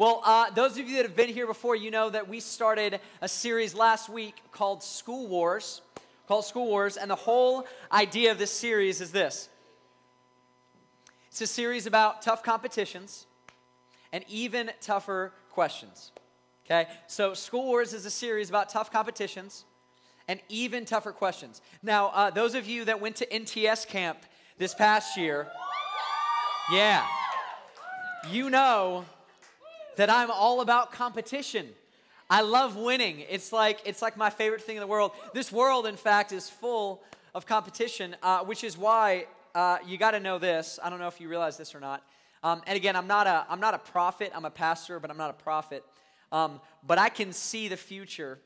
Well, uh, those of you that have been here before, you know that we started a series last week called School Wars, called School Wars, and the whole idea of this series is this. It's a series about tough competitions and even tougher questions. Okay? So, School Wars is a series about tough competitions and even tougher questions. Now, uh, those of you that went to NTS camp this past year, yeah, you know that I'm all about competition. I love winning. It's like it's like my favorite thing in the world. This world, in fact, is full of competition, uh, which is why uh, you got to know this. I don't know if you realize this or not. Um, and again, I'm not a I'm not a prophet. I'm a pastor, but I'm not a prophet. Um, but I can see the future,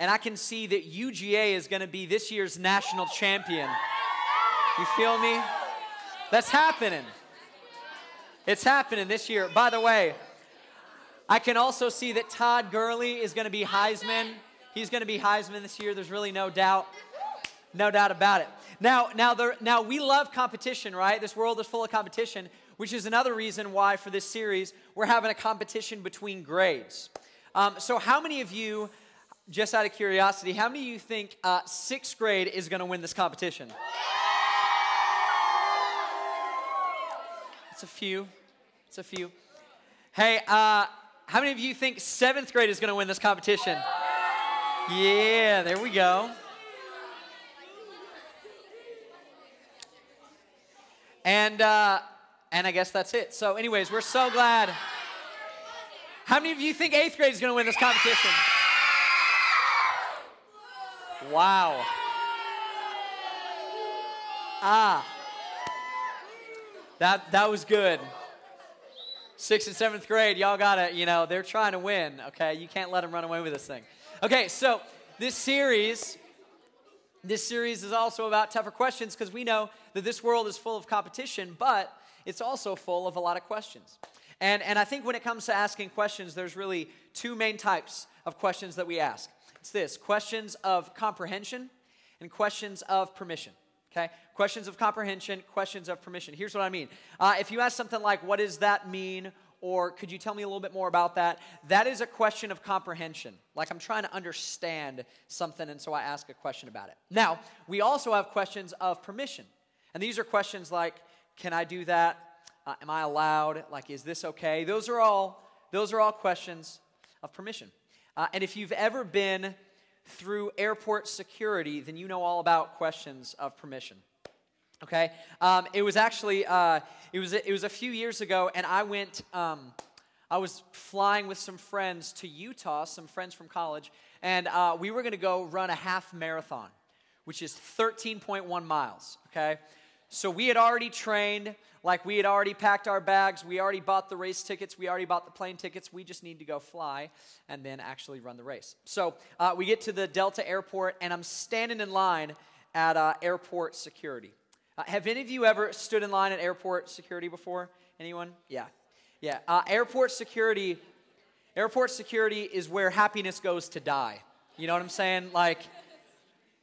and I can see that UGA is going to be this year's national champion. You feel me? That's happening. It's happening this year. By the way, I can also see that Todd Gurley is going to be Heisman. He's going to be Heisman this year. There's really no doubt, no doubt about it. Now, now, there, now we love competition, right? This world is full of competition, which is another reason why for this series we're having a competition between grades. Um, so, how many of you, just out of curiosity, how many of you think uh, sixth grade is going to win this competition? It's a few. It's a few. Hey, uh, how many of you think seventh grade is going to win this competition? Yeah, there we go. And uh, and I guess that's it. So, anyways, we're so glad. How many of you think eighth grade is going to win this competition? Wow. Ah. That that was good sixth and seventh grade, y'all gotta, you know, they're trying to win, okay? You can't let them run away with this thing. Okay, so this series, this series is also about tougher questions because we know that this world is full of competition, but it's also full of a lot of questions. And, and I think when it comes to asking questions, there's really two main types of questions that we ask. It's this questions of comprehension and questions of permission. Okay? Questions of comprehension, questions of permission. Here's what I mean. Uh, if you ask something like, what does that mean? Or could you tell me a little bit more about that? That is a question of comprehension. Like I'm trying to understand something, and so I ask a question about it. Now, we also have questions of permission. And these are questions like, can I do that? Uh, am I allowed? Like, is this okay? Those are all, those are all questions of permission. Uh, and if you've ever been through airport security, then you know all about questions of permission. Okay, um, it was actually uh, it was it was a few years ago, and I went. Um, I was flying with some friends to Utah, some friends from college, and uh, we were going to go run a half marathon, which is 13.1 miles. Okay, so we had already trained, like we had already packed our bags, we already bought the race tickets, we already bought the plane tickets. We just need to go fly and then actually run the race. So uh, we get to the Delta airport, and I'm standing in line at uh, airport security. Uh, have any of you ever stood in line at airport security before? Anyone? Yeah. Yeah. Uh, airport security. Airport security is where happiness goes to die. You know what I'm saying? Like,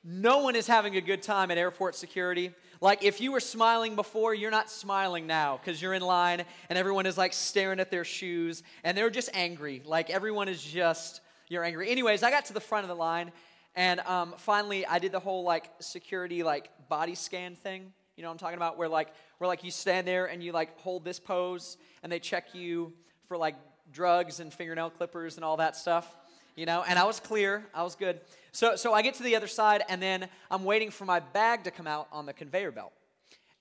no one is having a good time at airport security. Like if you were smiling before, you're not smiling now because you're in line and everyone is like staring at their shoes and they're just angry. Like everyone is just, you're angry. Anyways, I got to the front of the line and um, finally I did the whole like security like body scan thing. You know what I'm talking about? Where like, where like you stand there and you like hold this pose and they check you for like drugs and fingernail clippers and all that stuff you know, and I was clear, I was good. So, so I get to the other side, and then I'm waiting for my bag to come out on the conveyor belt.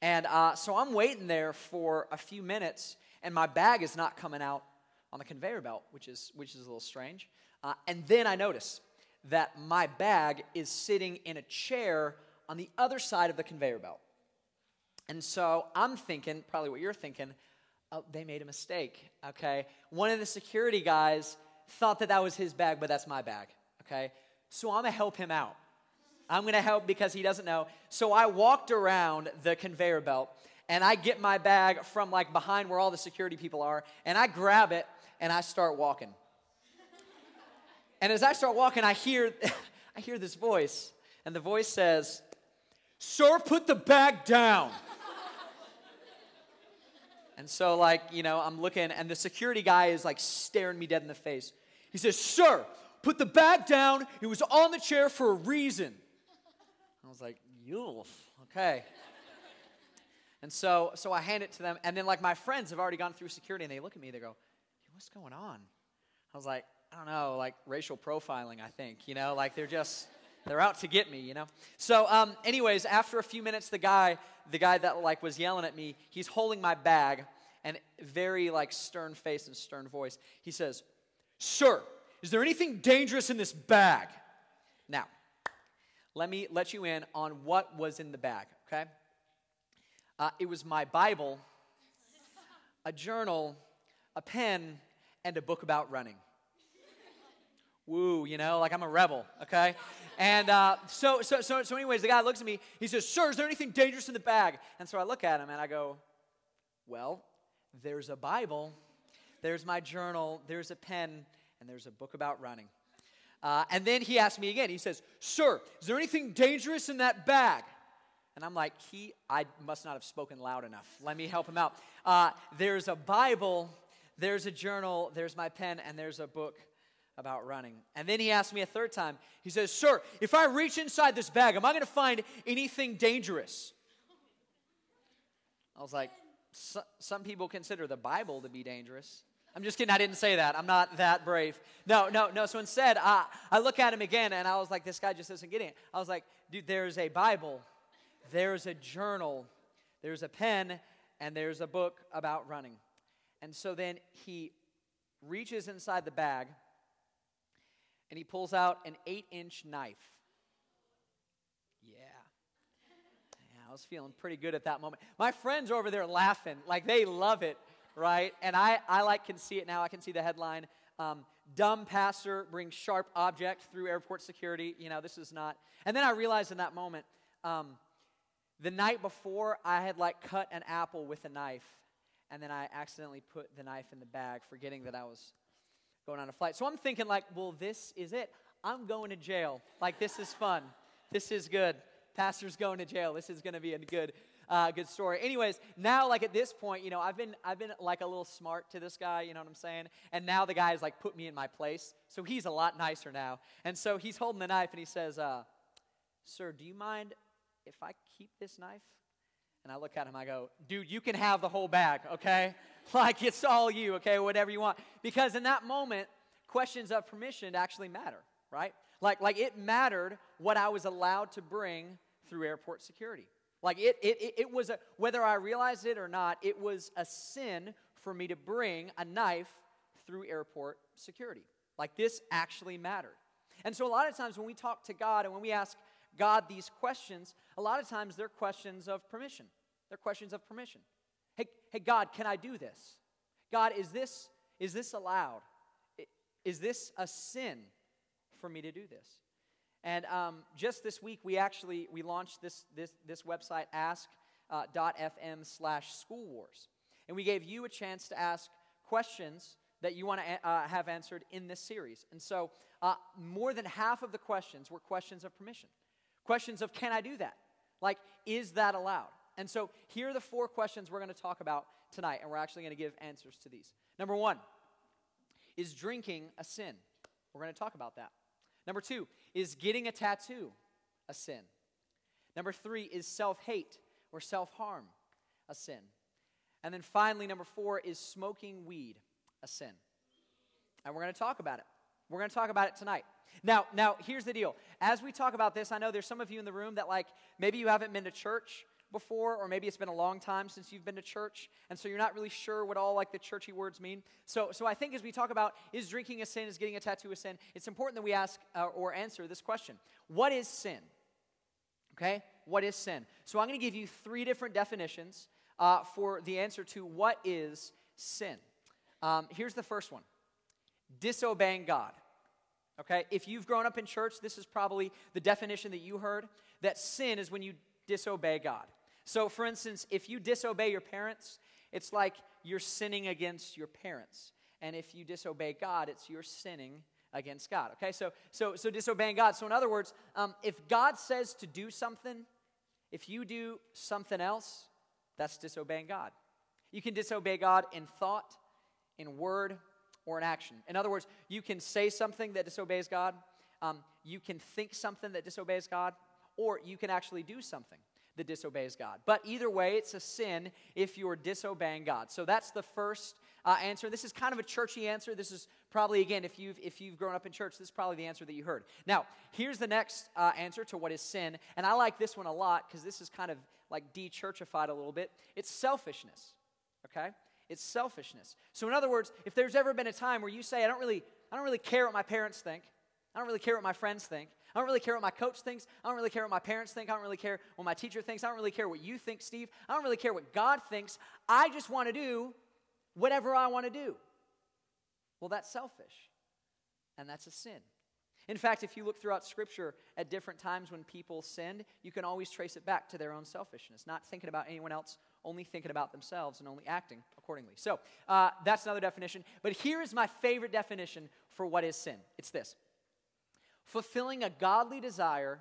And uh, so I'm waiting there for a few minutes, and my bag is not coming out on the conveyor belt, which is, which is a little strange. Uh, and then I notice that my bag is sitting in a chair on the other side of the conveyor belt. And so I'm thinking, probably what you're thinking, oh, they made a mistake, okay? One of the security guys thought that that was his bag, but that's my bag, okay? So I'm gonna help him out. I'm gonna help because he doesn't know. So I walked around the conveyor belt and I get my bag from like behind where all the security people are and I grab it and I start walking. And as I start walking, I hear, I hear this voice, and the voice says, Sir, put the bag down. And so, like, you know, I'm looking, and the security guy is like staring me dead in the face. He says, Sir, put the bag down. It was on the chair for a reason. I was like, Yulf, okay. And so, so I hand it to them, and then like my friends have already gone through security, and they look at me, they go, "What's going on?" I was like, "I don't know, like racial profiling, I think. You know, like they're just they're out to get me, you know." So, um, anyways, after a few minutes, the guy, the guy that like was yelling at me, he's holding my bag, and very like stern face and stern voice, he says, "Sir, is there anything dangerous in this bag?" Now, let me let you in on what was in the bag, okay? Uh, it was my Bible, a journal, a pen, and a book about running. Woo, you know, like I'm a rebel, okay? And uh, so, so, so, so, anyways, the guy looks at me. He says, Sir, is there anything dangerous in the bag? And so I look at him and I go, Well, there's a Bible, there's my journal, there's a pen, and there's a book about running. Uh, and then he asks me again. He says, Sir, is there anything dangerous in that bag? And I'm like, he, I must not have spoken loud enough. Let me help him out. Uh, there's a Bible, there's a journal, there's my pen, and there's a book about running. And then he asked me a third time. He says, Sir, if I reach inside this bag, am I going to find anything dangerous? I was like, Some people consider the Bible to be dangerous. I'm just kidding. I didn't say that. I'm not that brave. No, no, no. So instead, I, I look at him again and I was like, This guy just isn't getting it. I was like, Dude, there's a Bible there's a journal, there's a pen, and there's a book about running. And so then he reaches inside the bag and he pulls out an eight inch knife. Yeah. yeah. I was feeling pretty good at that moment. My friends over there laughing, like they love it, right? And I, I like can see it now. I can see the headline. Um, dumb pastor brings sharp object through airport security. You know, this is not. And then I realized in that moment, um, the night before, I had like cut an apple with a knife, and then I accidentally put the knife in the bag, forgetting that I was going on a flight. So I'm thinking, like, well, this is it. I'm going to jail. Like, this is fun. This is good. Pastor's going to jail. This is going to be a good, uh, good story. Anyways, now, like at this point, you know, I've been, I've been like a little smart to this guy. You know what I'm saying? And now the guy's like put me in my place, so he's a lot nicer now. And so he's holding the knife, and he says, uh, "Sir, do you mind if I keep this knife? And I look at him, I go, dude, you can have the whole bag, okay? like it's all you, okay? Whatever you want. Because in that moment, questions of permission actually matter, right? Like, like it mattered what I was allowed to bring through airport security. Like it, it, it was a, whether I realized it or not, it was a sin for me to bring a knife through airport security. Like this actually mattered. And so a lot of times when we talk to God and when we ask God these questions, a lot of times they're questions of permission. They're questions of permission. Hey, hey God, can I do this? God, is this, is this allowed? Is this a sin for me to do this? And um, just this week, we actually we launched this, this, this website, ask.fm uh, slash school wars. And we gave you a chance to ask questions that you want to uh, have answered in this series. And so uh, more than half of the questions were questions of permission. Questions of, can I do that? Like, is that allowed? And so here are the four questions we're going to talk about tonight, and we're actually going to give answers to these. Number one, is drinking a sin? We're going to talk about that. Number two, is getting a tattoo a sin? Number three, is self hate or self harm a sin? And then finally, number four, is smoking weed a sin? And we're going to talk about it. We're going to talk about it tonight. Now, now here's the deal. As we talk about this, I know there's some of you in the room that like maybe you haven't been to church before or maybe it's been a long time since you've been to church and so you're not really sure what all like the churchy words mean. So so i think as we talk about is drinking a sin is getting a tattoo a sin it's important that we ask uh, or answer this question. What is sin? Okay? What is sin? So i'm going to give you three different definitions uh, for the answer to what is sin. Um, here's the first one. Disobeying god Okay? If you've grown up in church, this is probably the definition that you heard that sin is when you disobey God. So, for instance, if you disobey your parents, it's like you're sinning against your parents. And if you disobey God, it's you're sinning against God. Okay? So, so, so disobeying God. So, in other words, um, if God says to do something, if you do something else, that's disobeying God. You can disobey God in thought, in word, or an action. In other words, you can say something that disobeys God, um, you can think something that disobeys God, or you can actually do something that disobeys God. But either way, it's a sin if you're disobeying God. So that's the first uh, answer. This is kind of a churchy answer. This is probably, again, if you've, if you've grown up in church, this is probably the answer that you heard. Now, here's the next uh, answer to what is sin. And I like this one a lot because this is kind of like de churchified a little bit. It's selfishness, okay? It's selfishness. So, in other words, if there's ever been a time where you say, I don't really, I don't really care what my parents think, I don't really care what my friends think, I don't really care what my coach thinks. I don't really care what my parents think. I don't really care what my teacher thinks. I don't really care what you think, Steve. I don't really care what God thinks. I just want to do whatever I want to do. Well, that's selfish, and that's a sin. In fact, if you look throughout Scripture at different times when people sinned, you can always trace it back to their own selfishness, not thinking about anyone else, only thinking about themselves and only acting accordingly. So uh, that's another definition. But here is my favorite definition for what is sin it's this fulfilling a godly desire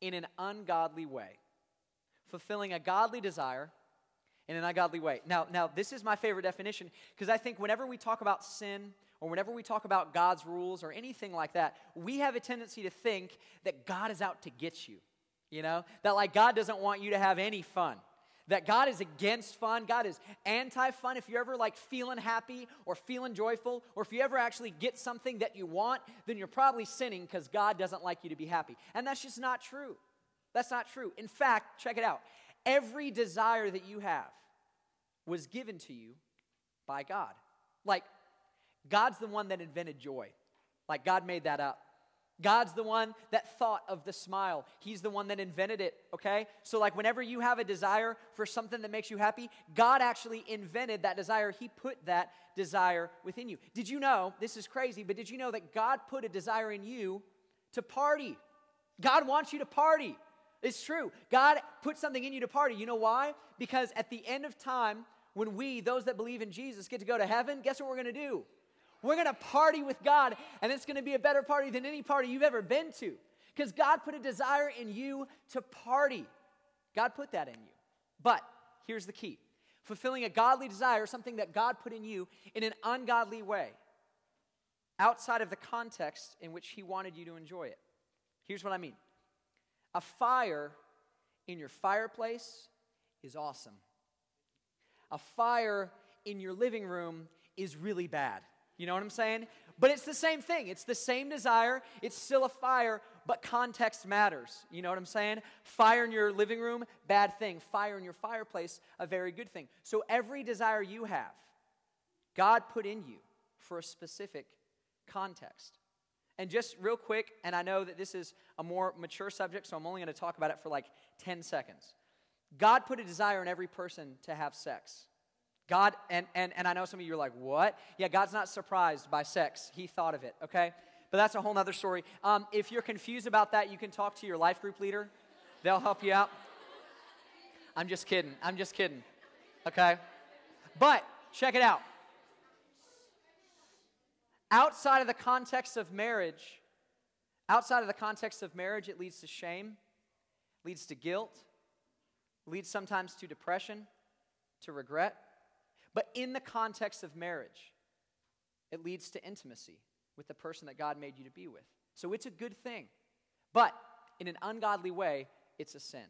in an ungodly way. Fulfilling a godly desire in an ungodly way. Now, now this is my favorite definition because I think whenever we talk about sin or whenever we talk about God's rules or anything like that, we have a tendency to think that God is out to get you. You know, that like God doesn't want you to have any fun that God is against fun. God is anti fun. If you're ever like feeling happy or feeling joyful, or if you ever actually get something that you want, then you're probably sinning because God doesn't like you to be happy. And that's just not true. That's not true. In fact, check it out every desire that you have was given to you by God. Like, God's the one that invented joy. Like, God made that up. God's the one that thought of the smile. He's the one that invented it, okay? So, like, whenever you have a desire for something that makes you happy, God actually invented that desire. He put that desire within you. Did you know, this is crazy, but did you know that God put a desire in you to party? God wants you to party. It's true. God put something in you to party. You know why? Because at the end of time, when we, those that believe in Jesus, get to go to heaven, guess what we're to do? We're going to party with God, and it's going to be a better party than any party you've ever been to. Because God put a desire in you to party. God put that in you. But here's the key fulfilling a godly desire, something that God put in you, in an ungodly way, outside of the context in which He wanted you to enjoy it. Here's what I mean a fire in your fireplace is awesome, a fire in your living room is really bad. You know what I'm saying? But it's the same thing. It's the same desire. It's still a fire, but context matters. You know what I'm saying? Fire in your living room, bad thing. Fire in your fireplace, a very good thing. So every desire you have, God put in you for a specific context. And just real quick, and I know that this is a more mature subject, so I'm only going to talk about it for like 10 seconds. God put a desire in every person to have sex. God, and, and, and I know some of you are like, what? Yeah, God's not surprised by sex. He thought of it, okay? But that's a whole nother story. Um, if you're confused about that, you can talk to your life group leader. They'll help you out. I'm just kidding. I'm just kidding. Okay? But check it out. Outside of the context of marriage, outside of the context of marriage, it leads to shame, leads to guilt, leads sometimes to depression, to regret. But in the context of marriage, it leads to intimacy with the person that God made you to be with. So it's a good thing. But in an ungodly way, it's a sin.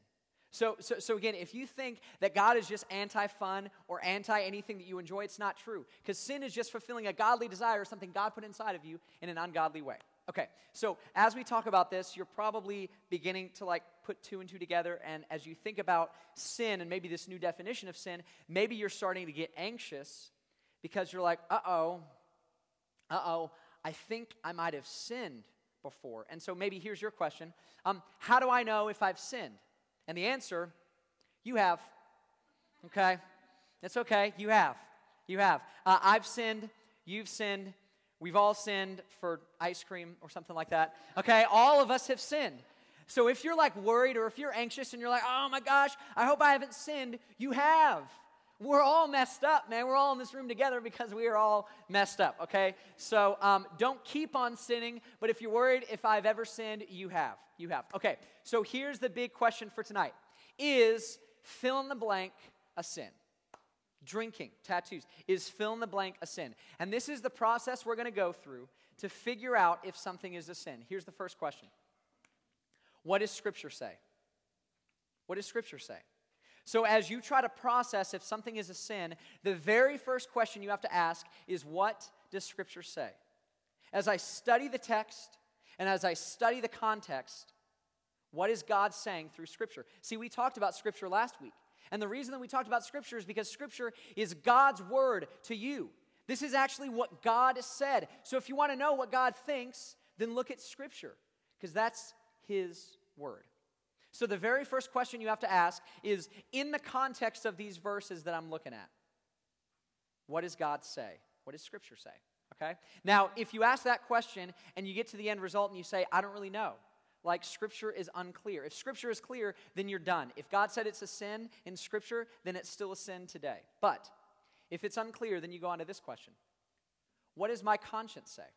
So, so, so again, if you think that God is just anti fun or anti anything that you enjoy, it's not true. Because sin is just fulfilling a godly desire, or something God put inside of you in an ungodly way. Okay, so as we talk about this, you're probably beginning to like put two and two together. And as you think about sin and maybe this new definition of sin, maybe you're starting to get anxious because you're like, uh oh, uh oh, I think I might have sinned before. And so maybe here's your question um, How do I know if I've sinned? And the answer, you have. Okay? It's okay. You have. You have. Uh, I've sinned. You've sinned. We've all sinned for ice cream or something like that. Okay, all of us have sinned. So if you're like worried or if you're anxious and you're like, oh my gosh, I hope I haven't sinned, you have. We're all messed up, man. We're all in this room together because we are all messed up, okay? So um, don't keep on sinning, but if you're worried if I've ever sinned, you have. You have. Okay, so here's the big question for tonight Is fill in the blank a sin? Drinking, tattoos, is fill in the blank a sin? And this is the process we're going to go through to figure out if something is a sin. Here's the first question What does Scripture say? What does Scripture say? So, as you try to process if something is a sin, the very first question you have to ask is what does Scripture say? As I study the text and as I study the context, what is God saying through Scripture? See, we talked about Scripture last week. And the reason that we talked about Scripture is because Scripture is God's word to you. This is actually what God said. So if you want to know what God thinks, then look at Scripture, because that's His word. So the very first question you have to ask is in the context of these verses that I'm looking at, what does God say? What does Scripture say? Okay? Now, if you ask that question and you get to the end result and you say, I don't really know, like Scripture is unclear. If Scripture is clear, then you're done. If God said it's a sin in Scripture, then it's still a sin today. But if it's unclear, then you go on to this question What does my conscience say?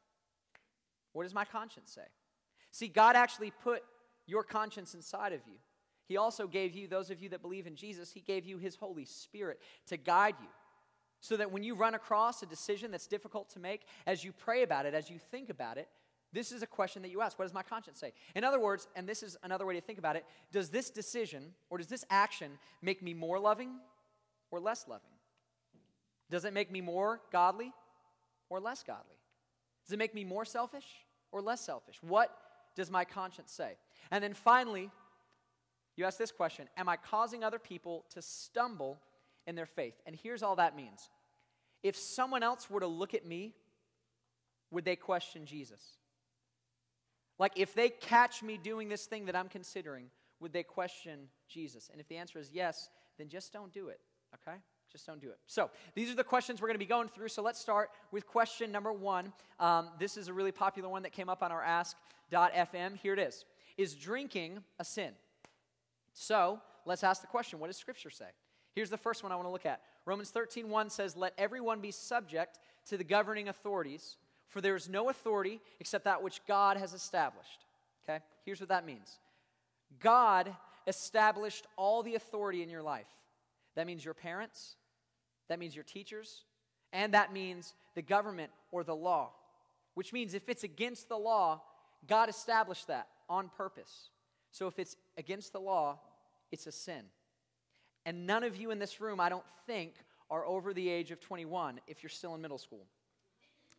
What does my conscience say? See, God actually put your conscience inside of you. He also gave you, those of you that believe in Jesus, He gave you His Holy Spirit to guide you. So that when you run across a decision that's difficult to make, as you pray about it, as you think about it, this is a question that you ask. What does my conscience say? In other words, and this is another way to think about it, does this decision or does this action make me more loving or less loving? Does it make me more godly or less godly? Does it make me more selfish or less selfish? What does my conscience say? And then finally, you ask this question Am I causing other people to stumble in their faith? And here's all that means if someone else were to look at me, would they question Jesus? Like, if they catch me doing this thing that I'm considering, would they question Jesus? And if the answer is yes, then just don't do it, okay? Just don't do it. So, these are the questions we're going to be going through. So, let's start with question number one. Um, this is a really popular one that came up on our ask.fm. Here it is Is drinking a sin? So, let's ask the question what does Scripture say? Here's the first one I want to look at. Romans 13, 1 says, Let everyone be subject to the governing authorities, for there is no authority except that which God has established. Okay? Here's what that means God established all the authority in your life. That means your parents, that means your teachers, and that means the government or the law. Which means if it's against the law, God established that on purpose. So if it's against the law, it's a sin. And none of you in this room, I don't think, are over the age of 21 if you're still in middle school.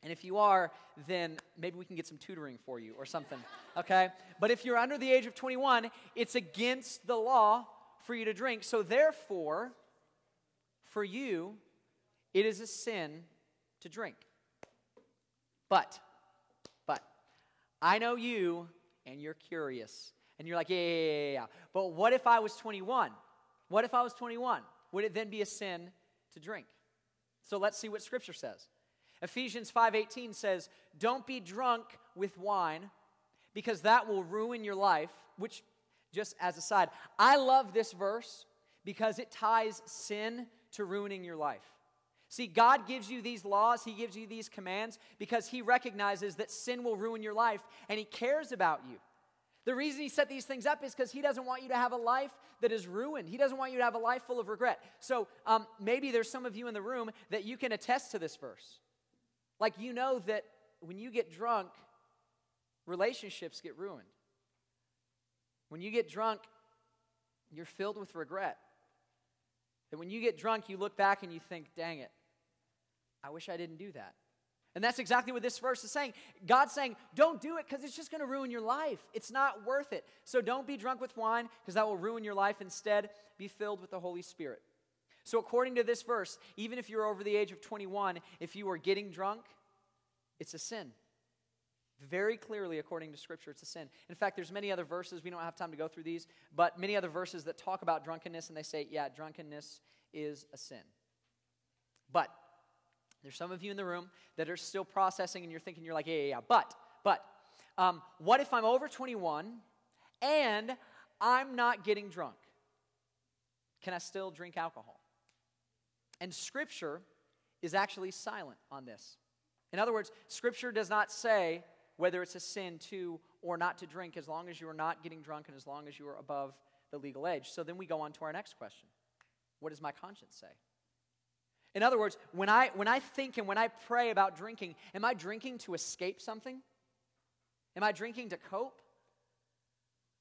And if you are, then maybe we can get some tutoring for you or something, okay? But if you're under the age of 21, it's against the law for you to drink. So therefore, for you, it is a sin to drink. But, but, I know you and you're curious. And you're like, yeah, yeah, yeah, yeah. But what if I was 21? What if I was 21? Would it then be a sin to drink? So let's see what Scripture says. Ephesians 5:18 says, "Don't be drunk with wine, because that will ruin your life." Which, just as a side, I love this verse because it ties sin to ruining your life. See, God gives you these laws, He gives you these commands because He recognizes that sin will ruin your life and He cares about you. The reason He set these things up is because He doesn't want you to have a life that is ruined. He doesn't want you to have a life full of regret. So um, maybe there's some of you in the room that you can attest to this verse. Like you know that when you get drunk, relationships get ruined. When you get drunk, you're filled with regret. That when you get drunk, you look back and you think, dang it, I wish I didn't do that. And that's exactly what this verse is saying. God's saying, don't do it because it's just going to ruin your life. It's not worth it. So don't be drunk with wine because that will ruin your life. Instead, be filled with the Holy Spirit. So, according to this verse, even if you're over the age of 21, if you are getting drunk, it's a sin. Very clearly, according to Scripture, it's a sin. In fact, there's many other verses. We don't have time to go through these, but many other verses that talk about drunkenness, and they say, yeah, drunkenness is a sin. But there's some of you in the room that are still processing, and you're thinking, you're like, yeah, yeah, yeah. But, but, um, what if I'm over 21 and I'm not getting drunk? Can I still drink alcohol? And Scripture is actually silent on this. In other words, Scripture does not say whether it's a sin to or not to drink as long as you are not getting drunk and as long as you are above the legal age. So then we go on to our next question What does my conscience say? In other words, when I, when I think and when I pray about drinking, am I drinking to escape something? Am I drinking to cope?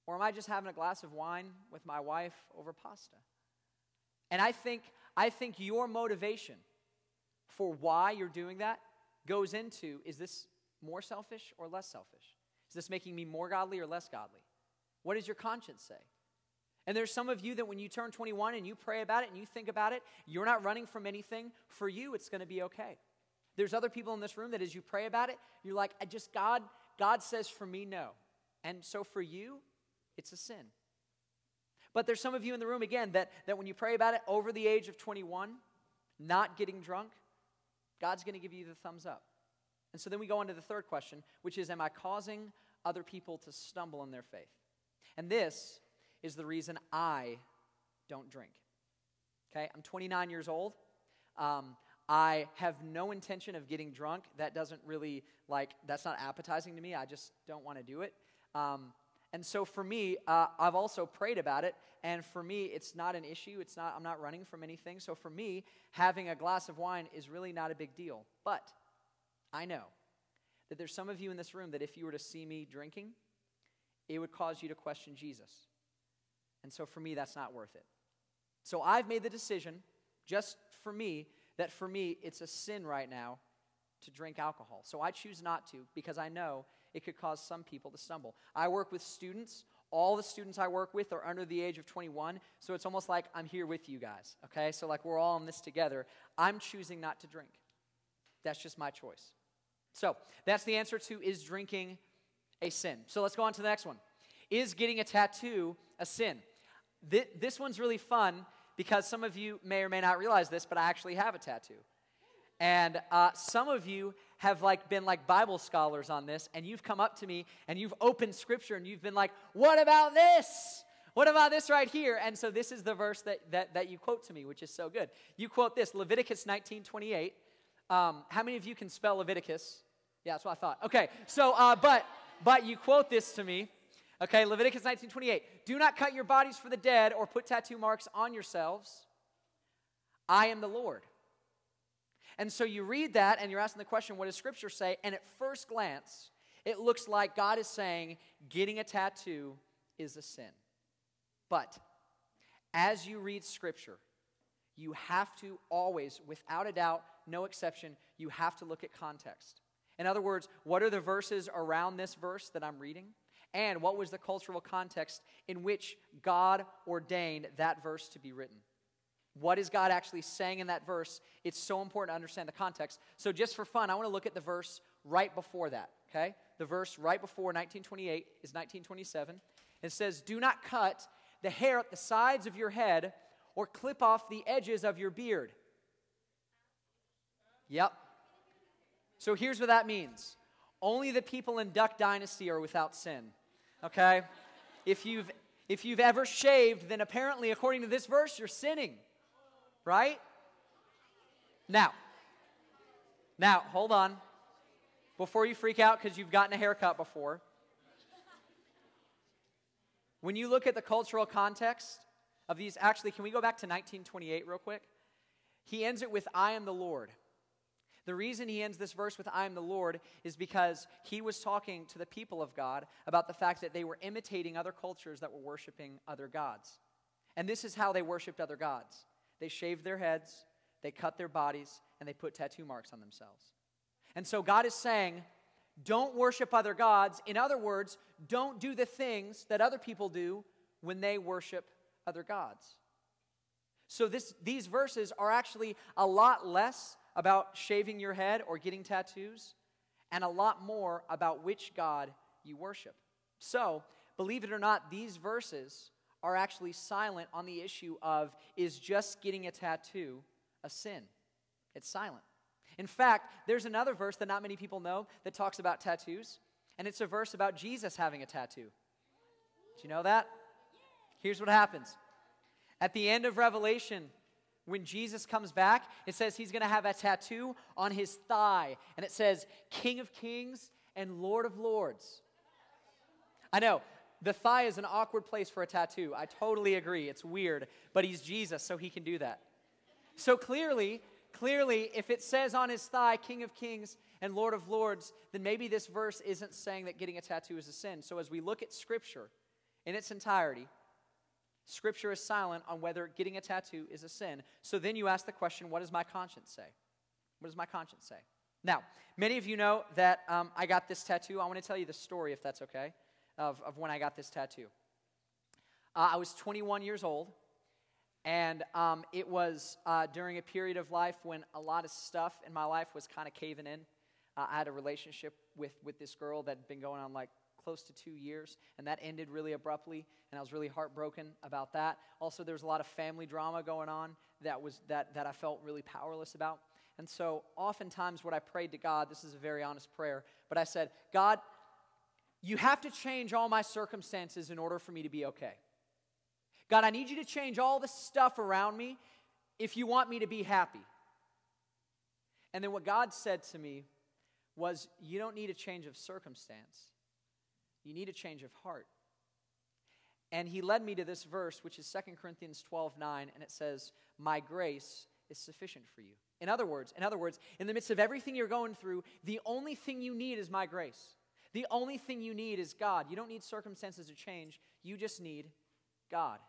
Or am I just having a glass of wine with my wife over pasta? And I think, I think your motivation for why you're doing that goes into is this more selfish or less selfish? Is this making me more godly or less godly? What does your conscience say? And there's some of you that when you turn 21 and you pray about it and you think about it, you're not running from anything. For you, it's going to be okay. There's other people in this room that as you pray about it, you're like, I just, God, God says for me, no. And so for you, it's a sin. But there's some of you in the room, again, that, that when you pray about it over the age of 21, not getting drunk, God's going to give you the thumbs up. And so then we go on to the third question, which is Am I causing other people to stumble in their faith? And this is the reason I don't drink. Okay, I'm 29 years old. Um, I have no intention of getting drunk. That doesn't really, like, that's not appetizing to me. I just don't want to do it. Um, and so for me, uh, I've also prayed about it, and for me, it's not an issue. It's not, I'm not running from anything. So for me, having a glass of wine is really not a big deal. But I know that there's some of you in this room that if you were to see me drinking, it would cause you to question Jesus. And so for me, that's not worth it. So I've made the decision, just for me, that for me, it's a sin right now to drink alcohol. So I choose not to because I know it could cause some people to stumble. I work with students. All the students I work with are under the age of 21, so it's almost like I'm here with you guys, okay? So, like, we're all in this together. I'm choosing not to drink. That's just my choice. So, that's the answer to is drinking a sin? So, let's go on to the next one. Is getting a tattoo a sin? This one's really fun because some of you may or may not realize this, but I actually have a tattoo. And uh, some of you have like been like Bible scholars on this, and you've come up to me and you've opened scripture and you've been like, what about this? What about this right here? And so this is the verse that, that, that you quote to me, which is so good. You quote this, Leviticus 19, 28. Um, how many of you can spell Leviticus? Yeah, that's what I thought. Okay, so, uh, but, but you quote this to me. Okay, Leviticus 19, 28. Do not cut your bodies for the dead or put tattoo marks on yourselves. I am the Lord. And so you read that and you're asking the question, what does Scripture say? And at first glance, it looks like God is saying getting a tattoo is a sin. But as you read Scripture, you have to always, without a doubt, no exception, you have to look at context. In other words, what are the verses around this verse that I'm reading? And what was the cultural context in which God ordained that verse to be written? What is God actually saying in that verse? It's so important to understand the context. So, just for fun, I want to look at the verse right before that, okay? The verse right before 1928 is 1927. It says, Do not cut the hair at the sides of your head or clip off the edges of your beard. Yep. So, here's what that means only the people in Duck Dynasty are without sin, okay? If you've if you've ever shaved, then apparently, according to this verse, you're sinning right? Now, now, hold on. Before you freak out because you've gotten a haircut before, when you look at the cultural context of these, actually, can we go back to 1928 real quick? He ends it with, I am the Lord. The reason he ends this verse with, I am the Lord, is because he was talking to the people of God about the fact that they were imitating other cultures that were worshiping other gods. And this is how they worshiped other gods they shaved their heads, they cut their bodies, and they put tattoo marks on themselves. And so God is saying, don't worship other gods. In other words, don't do the things that other people do when they worship other gods. So this, these verses are actually a lot less about shaving your head or getting tattoos, and a lot more about which God you worship. So, believe it or not, these verses are actually silent on the issue of is just getting a tattoo a sin? It's silent. In fact, there's another verse that not many people know that talks about tattoos, and it's a verse about Jesus having a tattoo. Do you know that? Here's what happens. At the end of Revelation, when Jesus comes back, it says he's going to have a tattoo on his thigh, and it says, King of Kings and Lord of Lords. I know, the thigh is an awkward place for a tattoo. I totally agree. It's weird, but he's Jesus, so he can do that. So clearly, clearly, if it says on his thigh, King of Kings and Lord of Lords, then maybe this verse isn't saying that getting a tattoo is a sin. So as we look at Scripture in its entirety, Scripture is silent on whether getting a tattoo is a sin. So then you ask the question, what does my conscience say? What does my conscience say? Now, many of you know that um, I got this tattoo. I want to tell you the story, if that's okay, of, of when I got this tattoo. Uh, I was 21 years old, and um, it was uh, during a period of life when a lot of stuff in my life was kind of caving in. Uh, I had a relationship with, with this girl that had been going on like close to two years, and that ended really abruptly, and I was really heartbroken about that. Also, there was a lot of family drama going on that, was, that, that I felt really powerless about. And so, oftentimes, what I prayed to God, this is a very honest prayer, but I said, God, you have to change all my circumstances in order for me to be okay. God, I need you to change all the stuff around me if you want me to be happy. And then what God said to me was, You don't need a change of circumstance, you need a change of heart. And he led me to this verse, which is 2 Corinthians 12 9, and it says, My grace is sufficient for you. In other words, in other words, in the midst of everything you're going through, the only thing you need is my grace. The only thing you need is God. You don't need circumstances to change. You just need God.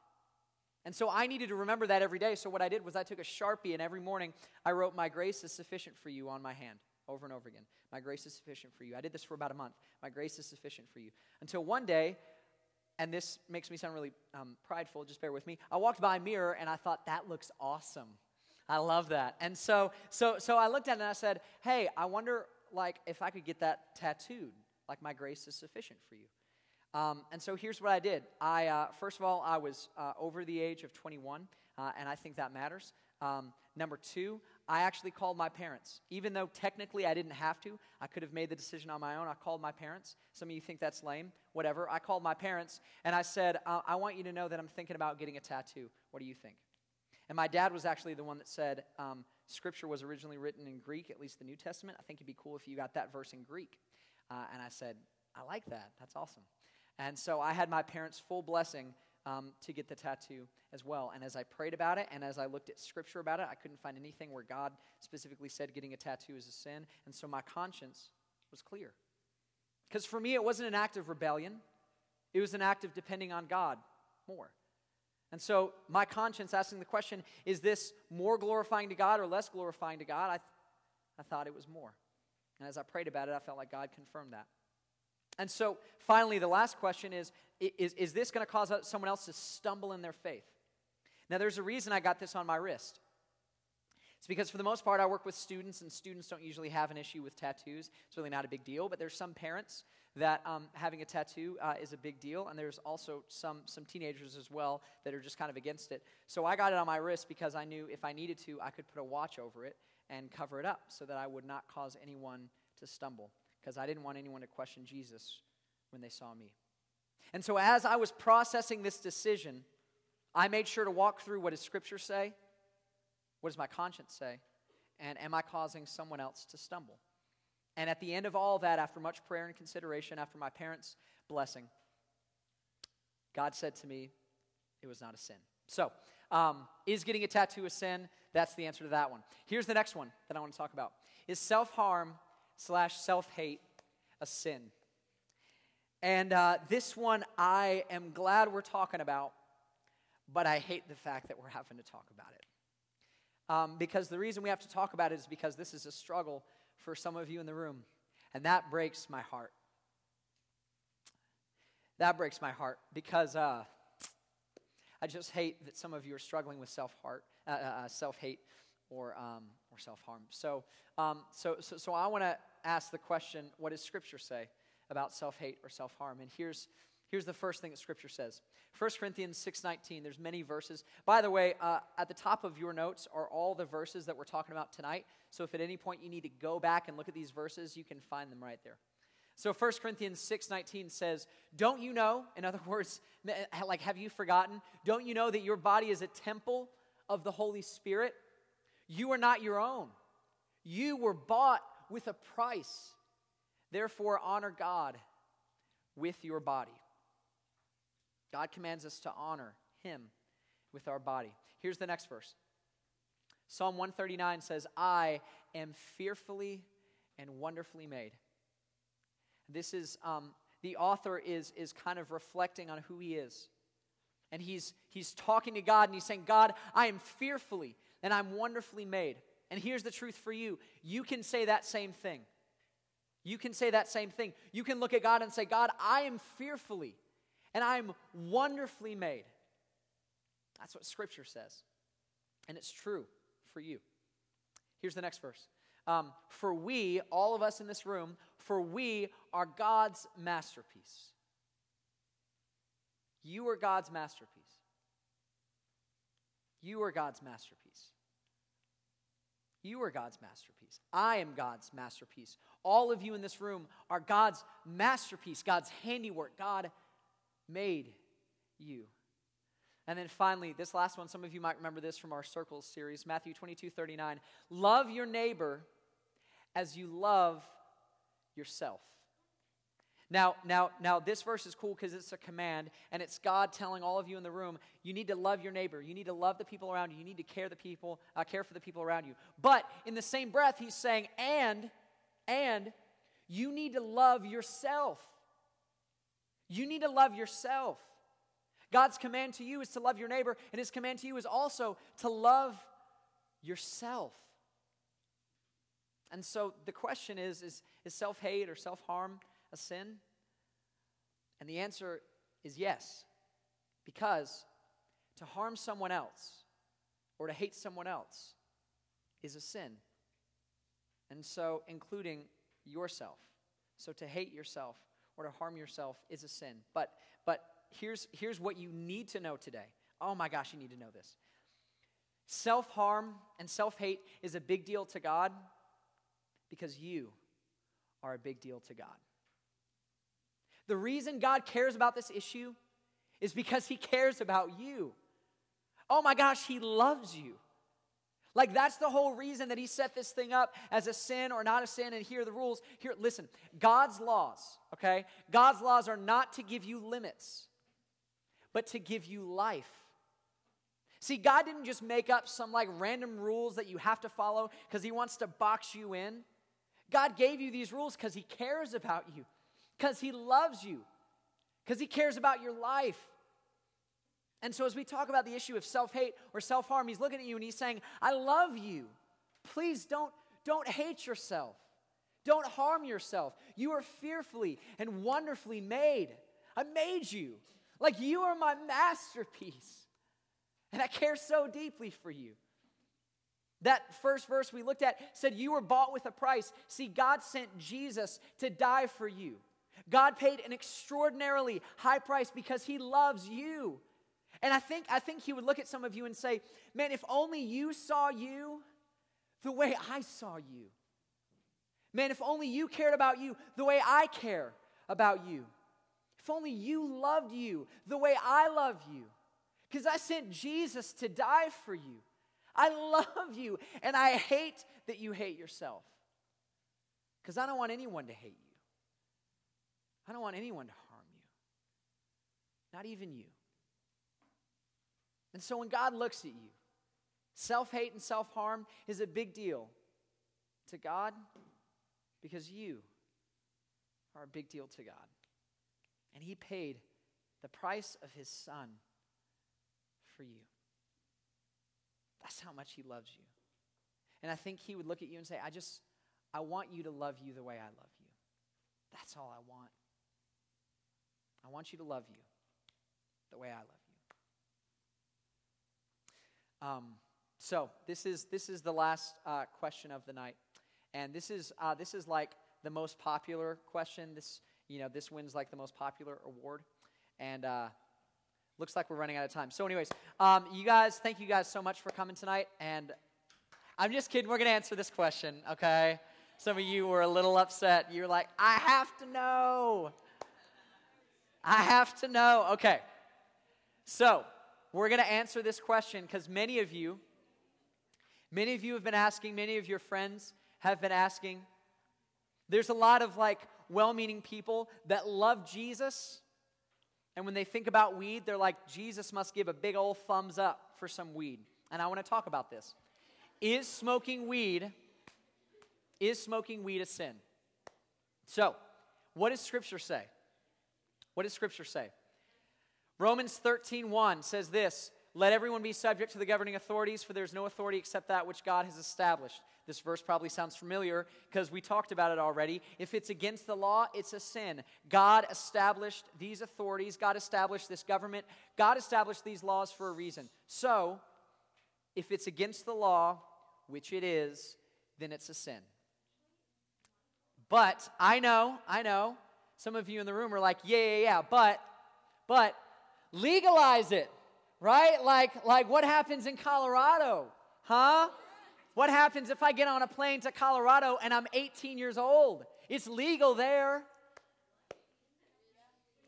And so I needed to remember that every day. So what I did was I took a Sharpie and every morning I wrote, My grace is sufficient for you on my hand over and over again. My grace is sufficient for you. I did this for about a month. My grace is sufficient for you. Until one day, and this makes me sound really um, prideful, just bear with me. I walked by a mirror and I thought, that looks awesome. I love that. And so, so, so I looked at it and I said, hey, I wonder like if I could get that tattooed, like my grace is sufficient for you. Um, and so here's what I did. I, uh, first of all, I was uh, over the age of 21, uh, and I think that matters. Um, number two, I actually called my parents. Even though technically I didn't have to, I could have made the decision on my own. I called my parents. Some of you think that's lame, whatever. I called my parents and I said, I want you to know that I'm thinking about getting a tattoo. What do you think? And my dad was actually the one that said, um, Scripture was originally written in Greek, at least the New Testament. I think it'd be cool if you got that verse in Greek. Uh, and I said, I like that. That's awesome. And so I had my parents' full blessing um, to get the tattoo as well. And as I prayed about it and as I looked at scripture about it, I couldn't find anything where God specifically said getting a tattoo is a sin. And so my conscience was clear. Because for me, it wasn't an act of rebellion, it was an act of depending on God more. And so my conscience asking the question is this more glorifying to God or less glorifying to God? I, th- I thought it was more. And as I prayed about it, I felt like God confirmed that. And so, finally, the last question is Is, is this going to cause someone else to stumble in their faith? Now, there's a reason I got this on my wrist. It's because, for the most part, I work with students, and students don't usually have an issue with tattoos. It's really not a big deal, but there's some parents that um, having a tattoo uh, is a big deal, and there's also some, some teenagers as well that are just kind of against it. So I got it on my wrist because I knew if I needed to, I could put a watch over it and cover it up so that I would not cause anyone to stumble because I didn't want anyone to question Jesus when they saw me. And so, as I was processing this decision, I made sure to walk through what does Scripture say? What does my conscience say? And am I causing someone else to stumble? And at the end of all that, after much prayer and consideration, after my parents' blessing, God said to me, it was not a sin. So, um, is getting a tattoo a sin? That's the answer to that one. Here's the next one that I want to talk about. Is self harm slash self hate a sin? And uh, this one I am glad we're talking about, but I hate the fact that we're having to talk about it. Um, because the reason we have to talk about it is because this is a struggle for some of you in the room, and that breaks my heart. That breaks my heart because uh, I just hate that some of you are struggling with self heart, uh, uh, uh self hate, or um, or self harm. So, um, so, so, so I want to ask the question what does Scripture say about self hate or self harm? And here's, here's the first thing that Scripture says 1 Corinthians 6.19, there's many verses. By the way, uh, at the top of your notes are all the verses that we're talking about tonight. So if at any point you need to go back and look at these verses, you can find them right there. So 1 Corinthians 6:19 says, "Don't you know, in other words, like have you forgotten? Don't you know that your body is a temple of the Holy Spirit you are not your own. You were bought with a price. Therefore, honor God with your body. God commands us to honor Him with our body. Here's the next verse Psalm 139 says, I am fearfully and wonderfully made. This is, um, the author is, is kind of reflecting on who he is. And he's, he's talking to God and he's saying, God, I am fearfully and I'm wonderfully made. And here's the truth for you you can say that same thing. You can say that same thing. You can look at God and say, God, I am fearfully and I'm wonderfully made. That's what Scripture says. And it's true for you. Here's the next verse. Um, for we, all of us in this room, for we are God's masterpiece. You are God's masterpiece. You are God's masterpiece. You are God's masterpiece. I am God's masterpiece. All of you in this room are God's masterpiece, God's handiwork. God made you. And then finally, this last one, some of you might remember this from our Circles series, Matthew 22 39. Love your neighbor as you love yourself. Now, now, now, this verse is cool because it's a command, and it's God telling all of you in the room, you need to love your neighbor. You need to love the people around you. You need to care the people, uh, care for the people around you. But in the same breath, he's saying, and, and, you need to love yourself. You need to love yourself. God's command to you is to love your neighbor, and his command to you is also to love yourself. And so the question is is, is self hate or self harm a sin? And the answer is yes, because to harm someone else or to hate someone else is a sin. And so, including yourself. So, to hate yourself or to harm yourself is a sin. But, but here's, here's what you need to know today. Oh my gosh, you need to know this. Self harm and self hate is a big deal to God because you are a big deal to God. The reason God cares about this issue is because He cares about you. Oh my gosh, He loves you. Like that's the whole reason that he set this thing up as a sin or not a sin. And here are the rules. Here, listen, God's laws, okay? God's laws are not to give you limits, but to give you life. See, God didn't just make up some like random rules that you have to follow because he wants to box you in. God gave you these rules because He cares about you, because He loves you, because He cares about your life. And so, as we talk about the issue of self hate or self harm, He's looking at you and He's saying, I love you. Please don't, don't hate yourself. Don't harm yourself. You are fearfully and wonderfully made. I made you. Like you are my masterpiece. And I care so deeply for you. That first verse we looked at said, You were bought with a price. See, God sent Jesus to die for you. God paid an extraordinarily high price because He loves you. And I think, I think He would look at some of you and say, Man, if only you saw you the way I saw you. Man, if only you cared about you the way I care about you. If only you loved you the way I love you. Because I sent Jesus to die for you. I love you, and I hate that you hate yourself. Because I don't want anyone to hate you. I don't want anyone to harm you, not even you. And so when God looks at you, self hate and self harm is a big deal to God because you are a big deal to God. And He paid the price of His Son for you. That's how much He loves you. And I think He would look at you and say, I just, I want you to love you the way I love you. That's all I want. I want you to love you the way I love you. Um, so this is this is the last uh, question of the night, and this is uh, this is like the most popular question. This you know this wins like the most popular award, and uh, Looks like we're running out of time. So, anyways, um, you guys, thank you guys so much for coming tonight. And I'm just kidding. We're to answer this question, okay? Some of you were a little upset. You're like, I have to know. I have to know. Okay. So, we're going to answer this question because many of you, many of you have been asking, many of your friends have been asking. There's a lot of like well meaning people that love Jesus and when they think about weed, they're like, Jesus must give a big old thumbs up for some weed. And I want to talk about this. is smoking weed is smoking weed a sin? So, what does scripture say? What does scripture say? Romans 13:1 says this, "Let everyone be subject to the governing authorities, for there's no authority except that which God has established." This verse probably sounds familiar because we talked about it already. If it's against the law, it's a sin. God established these authorities, God established this government, God established these laws for a reason. So, if it's against the law, which it is, then it's a sin. But I know, I know, some of you in the room are like, yeah, yeah, yeah, but, but legalize it, right? Like, like what happens in Colorado, huh? What happens if I get on a plane to Colorado and I'm 18 years old? It's legal there.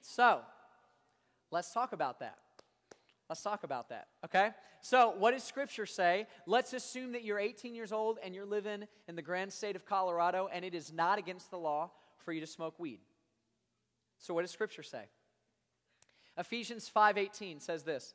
So, let's talk about that. Let's talk about that, okay? So, what does Scripture say? Let's assume that you're 18 years old and you're living in the grand state of Colorado and it is not against the law for you to smoke weed. So, what does Scripture say? Ephesians 5:18 says this: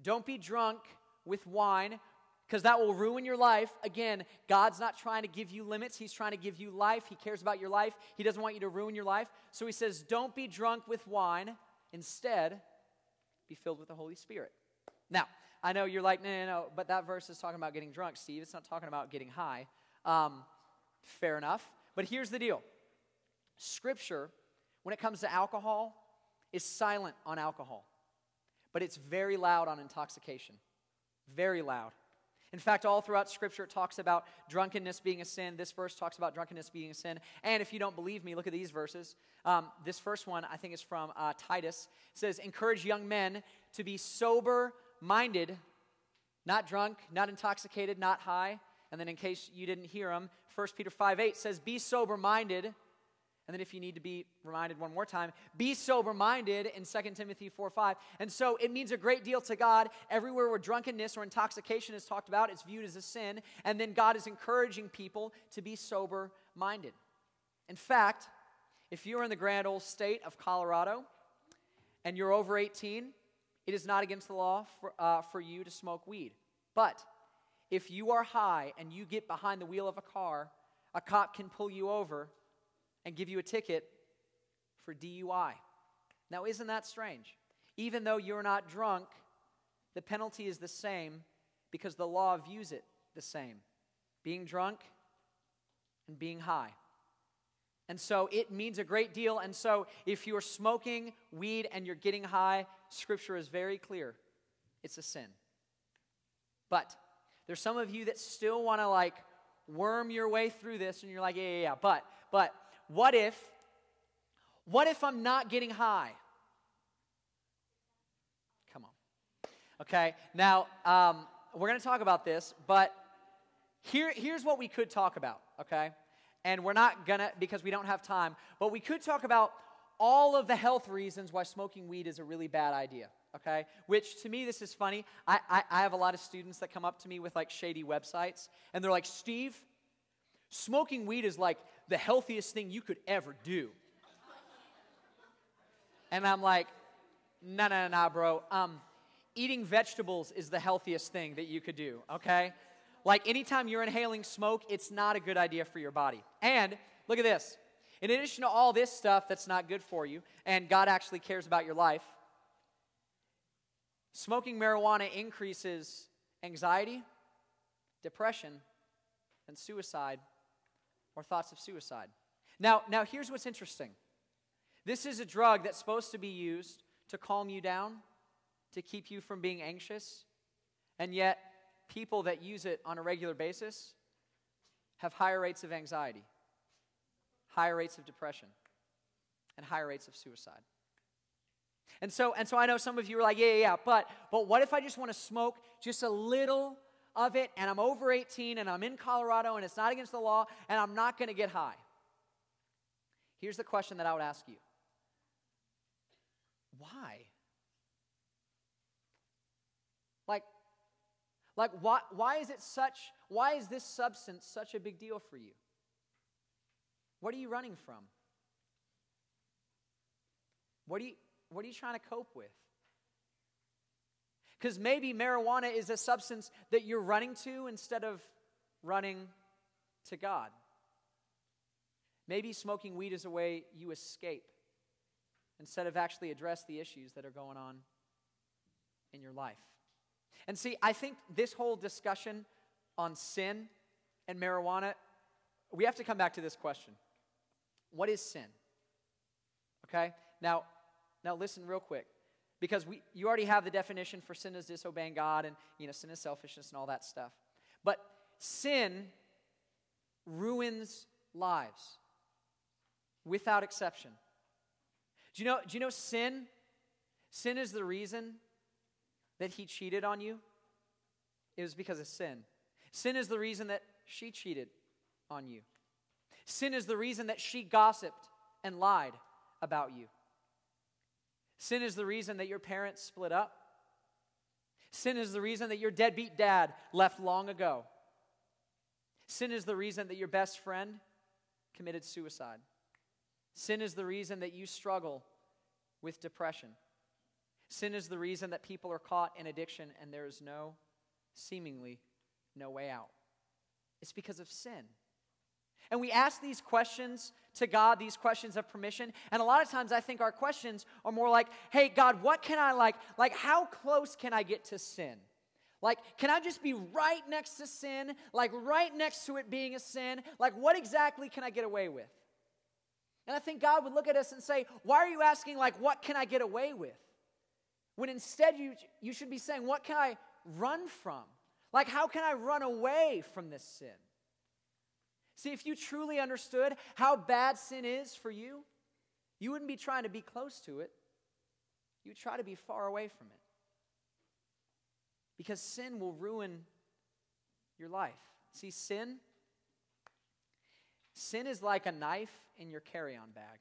"Don't be drunk with wine, because that will ruin your life. Again, God's not trying to give you limits, He's trying to give you life. He cares about your life, He doesn't want you to ruin your life. So He says, Don't be drunk with wine. Instead, be filled with the Holy Spirit. Now, I know you're like, no, no, no, but that verse is talking about getting drunk, Steve. It's not talking about getting high. Um, fair enough. But here's the deal Scripture, when it comes to alcohol, is silent on alcohol, but it's very loud on intoxication. Very loud. In fact, all throughout Scripture, it talks about drunkenness being a sin. This verse talks about drunkenness being a sin. And if you don't believe me, look at these verses. Um, this first one, I think, is from uh, Titus. It says, Encourage young men to be sober minded, not drunk, not intoxicated, not high. And then, in case you didn't hear them, 1 Peter 5 8 says, Be sober minded and then, if you need to be reminded one more time, be sober minded in 2 Timothy 4 5. And so it means a great deal to God. Everywhere where drunkenness or intoxication is talked about, it's viewed as a sin. And then God is encouraging people to be sober minded. In fact, if you're in the grand old state of Colorado and you're over 18, it is not against the law for, uh, for you to smoke weed. But if you are high and you get behind the wheel of a car, a cop can pull you over and give you a ticket for DUI. Now, isn't that strange? Even though you're not drunk, the penalty is the same because the law views it the same being drunk and being high. And so it means a great deal. And so if you're smoking weed and you're getting high, scripture is very clear it's a sin. But there's some of you that still want to like worm your way through this and you're like, yeah, yeah, yeah. But, but what if, what if I'm not getting high? Come on. Okay, now um, we're going to talk about this, but here, here's what we could talk about, okay? And we're not going to, because we don't have time, but we could talk about all of the health reasons why smoking weed is a really bad idea okay? Which to me, this is funny. I, I, I, have a lot of students that come up to me with like shady websites, and they're like, Steve, smoking weed is like the healthiest thing you could ever do. And I'm like, no, no, no, bro. Um, eating vegetables is the healthiest thing that you could do, okay? Like anytime you're inhaling smoke, it's not a good idea for your body. And look at this. In addition to all this stuff that's not good for you, and God actually cares about your life, smoking marijuana increases anxiety, depression, and suicide or thoughts of suicide. Now, now here's what's interesting. This is a drug that's supposed to be used to calm you down, to keep you from being anxious, and yet people that use it on a regular basis have higher rates of anxiety, higher rates of depression, and higher rates of suicide. And so, and so I know some of you are like, yeah, yeah, yeah, but, but what if I just want to smoke just a little of it and I'm over 18 and I'm in Colorado and it's not against the law and I'm not going to get high. Here's the question that I would ask you Why? Like, like why, why is it such, why is this substance such a big deal for you? What are you running from? What are you, what are you trying to cope with? Because maybe marijuana is a substance that you're running to instead of running to God. Maybe smoking weed is a way you escape instead of actually address the issues that are going on in your life. And see, I think this whole discussion on sin and marijuana, we have to come back to this question. What is sin? Okay? Now, now listen real quick. Because we, you already have the definition for sin is disobeying God and you know sin is selfishness and all that stuff. But sin ruins lives without exception. Do you know, do you know sin? Sin is the reason that he cheated on you. It was because of sin. Sin is the reason that she cheated on you. Sin is the reason that she gossiped and lied about you. Sin is the reason that your parents split up. Sin is the reason that your deadbeat dad left long ago. Sin is the reason that your best friend committed suicide. Sin is the reason that you struggle with depression. Sin is the reason that people are caught in addiction and there is no, seemingly, no way out. It's because of sin. And we ask these questions to God, these questions of permission. And a lot of times I think our questions are more like, hey, God, what can I like? Like, how close can I get to sin? Like, can I just be right next to sin? Like, right next to it being a sin? Like, what exactly can I get away with? And I think God would look at us and say, Why are you asking, like, what can I get away with? When instead you, you should be saying, What can I run from? Like, how can I run away from this sin? See, if you truly understood how bad sin is for you, you wouldn't be trying to be close to it. You would try to be far away from it. Because sin will ruin your life. See, sin Sin is like a knife in your carry on bag.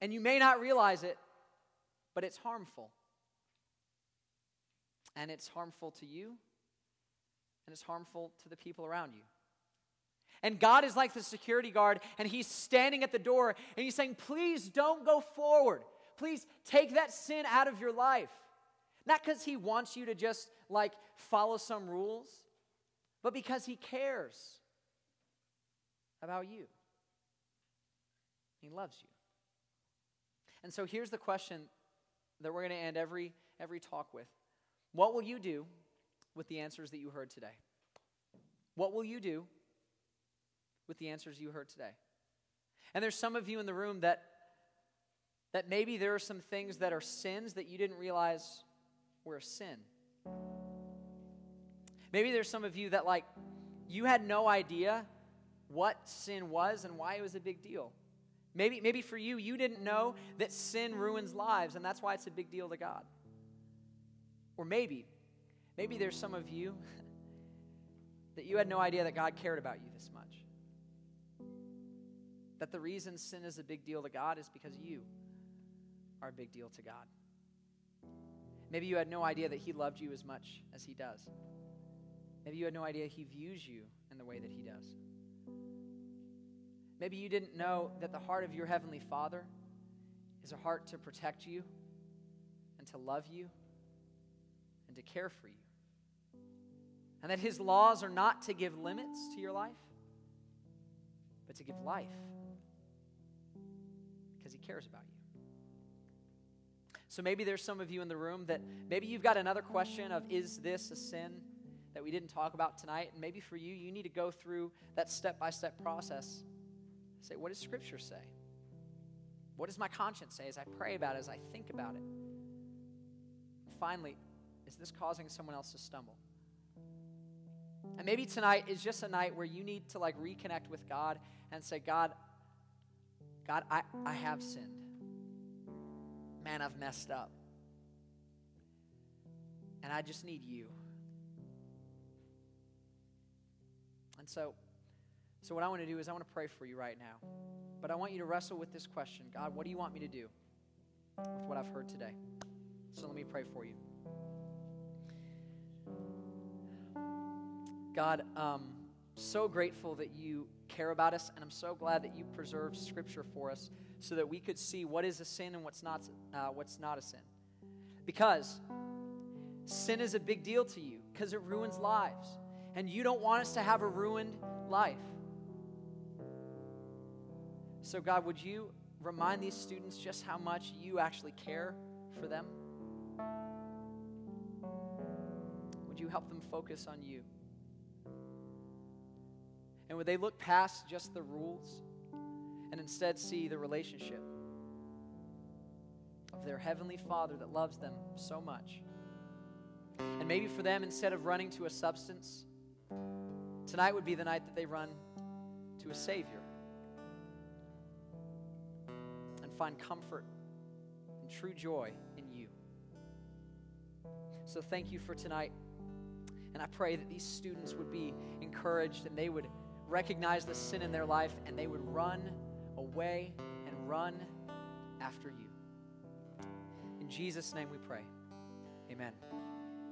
And you may not realize it, but it's harmful. And it's harmful to you, and it's harmful to the people around you. And God is like the security guard, and He's standing at the door, and He's saying, Please don't go forward. Please take that sin out of your life. Not because He wants you to just like follow some rules, but because He cares about you. He loves you. And so here's the question that we're going to end every, every talk with What will you do with the answers that you heard today? What will you do with the answers you heard today? And there's some of you in the room that that maybe there are some things that are sins that you didn't realize were a sin. Maybe there's some of you that like you had no idea what sin was and why it was a big deal. Maybe, maybe for you, you didn't know that sin ruins lives, and that's why it's a big deal to God. Or maybe, maybe there's some of you that you had no idea that God cared about you this much. That the reason sin is a big deal to God is because you are a big deal to God. Maybe you had no idea that He loved you as much as He does. Maybe you had no idea He views you in the way that He does. Maybe you didn't know that the heart of your Heavenly Father is a heart to protect you and to love you and to care for you. And that His laws are not to give limits to your life, but to give life because He cares about you. So maybe there's some of you in the room that maybe you've got another question of is this a sin that we didn't talk about tonight? And maybe for you, you need to go through that step by step process Say, what does Scripture say? What does my conscience say as I pray about it, as I think about it? Finally, is this causing someone else to stumble? And maybe tonight is just a night where you need to like reconnect with God and say, God, God, I, I have sinned. Man, I've messed up. And I just need you. And so so, what I want to do is, I want to pray for you right now. But I want you to wrestle with this question God, what do you want me to do with what I've heard today? So, let me pray for you. God, um, so grateful that you care about us, and I'm so glad that you preserved Scripture for us so that we could see what is a sin and what's not, uh, what's not a sin. Because sin is a big deal to you because it ruins lives. And you don't want us to have a ruined life. So, God, would you remind these students just how much you actually care for them? Would you help them focus on you? And would they look past just the rules and instead see the relationship of their Heavenly Father that loves them so much? And maybe for them, instead of running to a substance, tonight would be the night that they run to a Savior and find comfort and true joy in you. So thank you for tonight. And I pray that these students would be encouraged and they would recognize the sin in their life and they would run away and run after you. In Jesus' name we pray. Amen.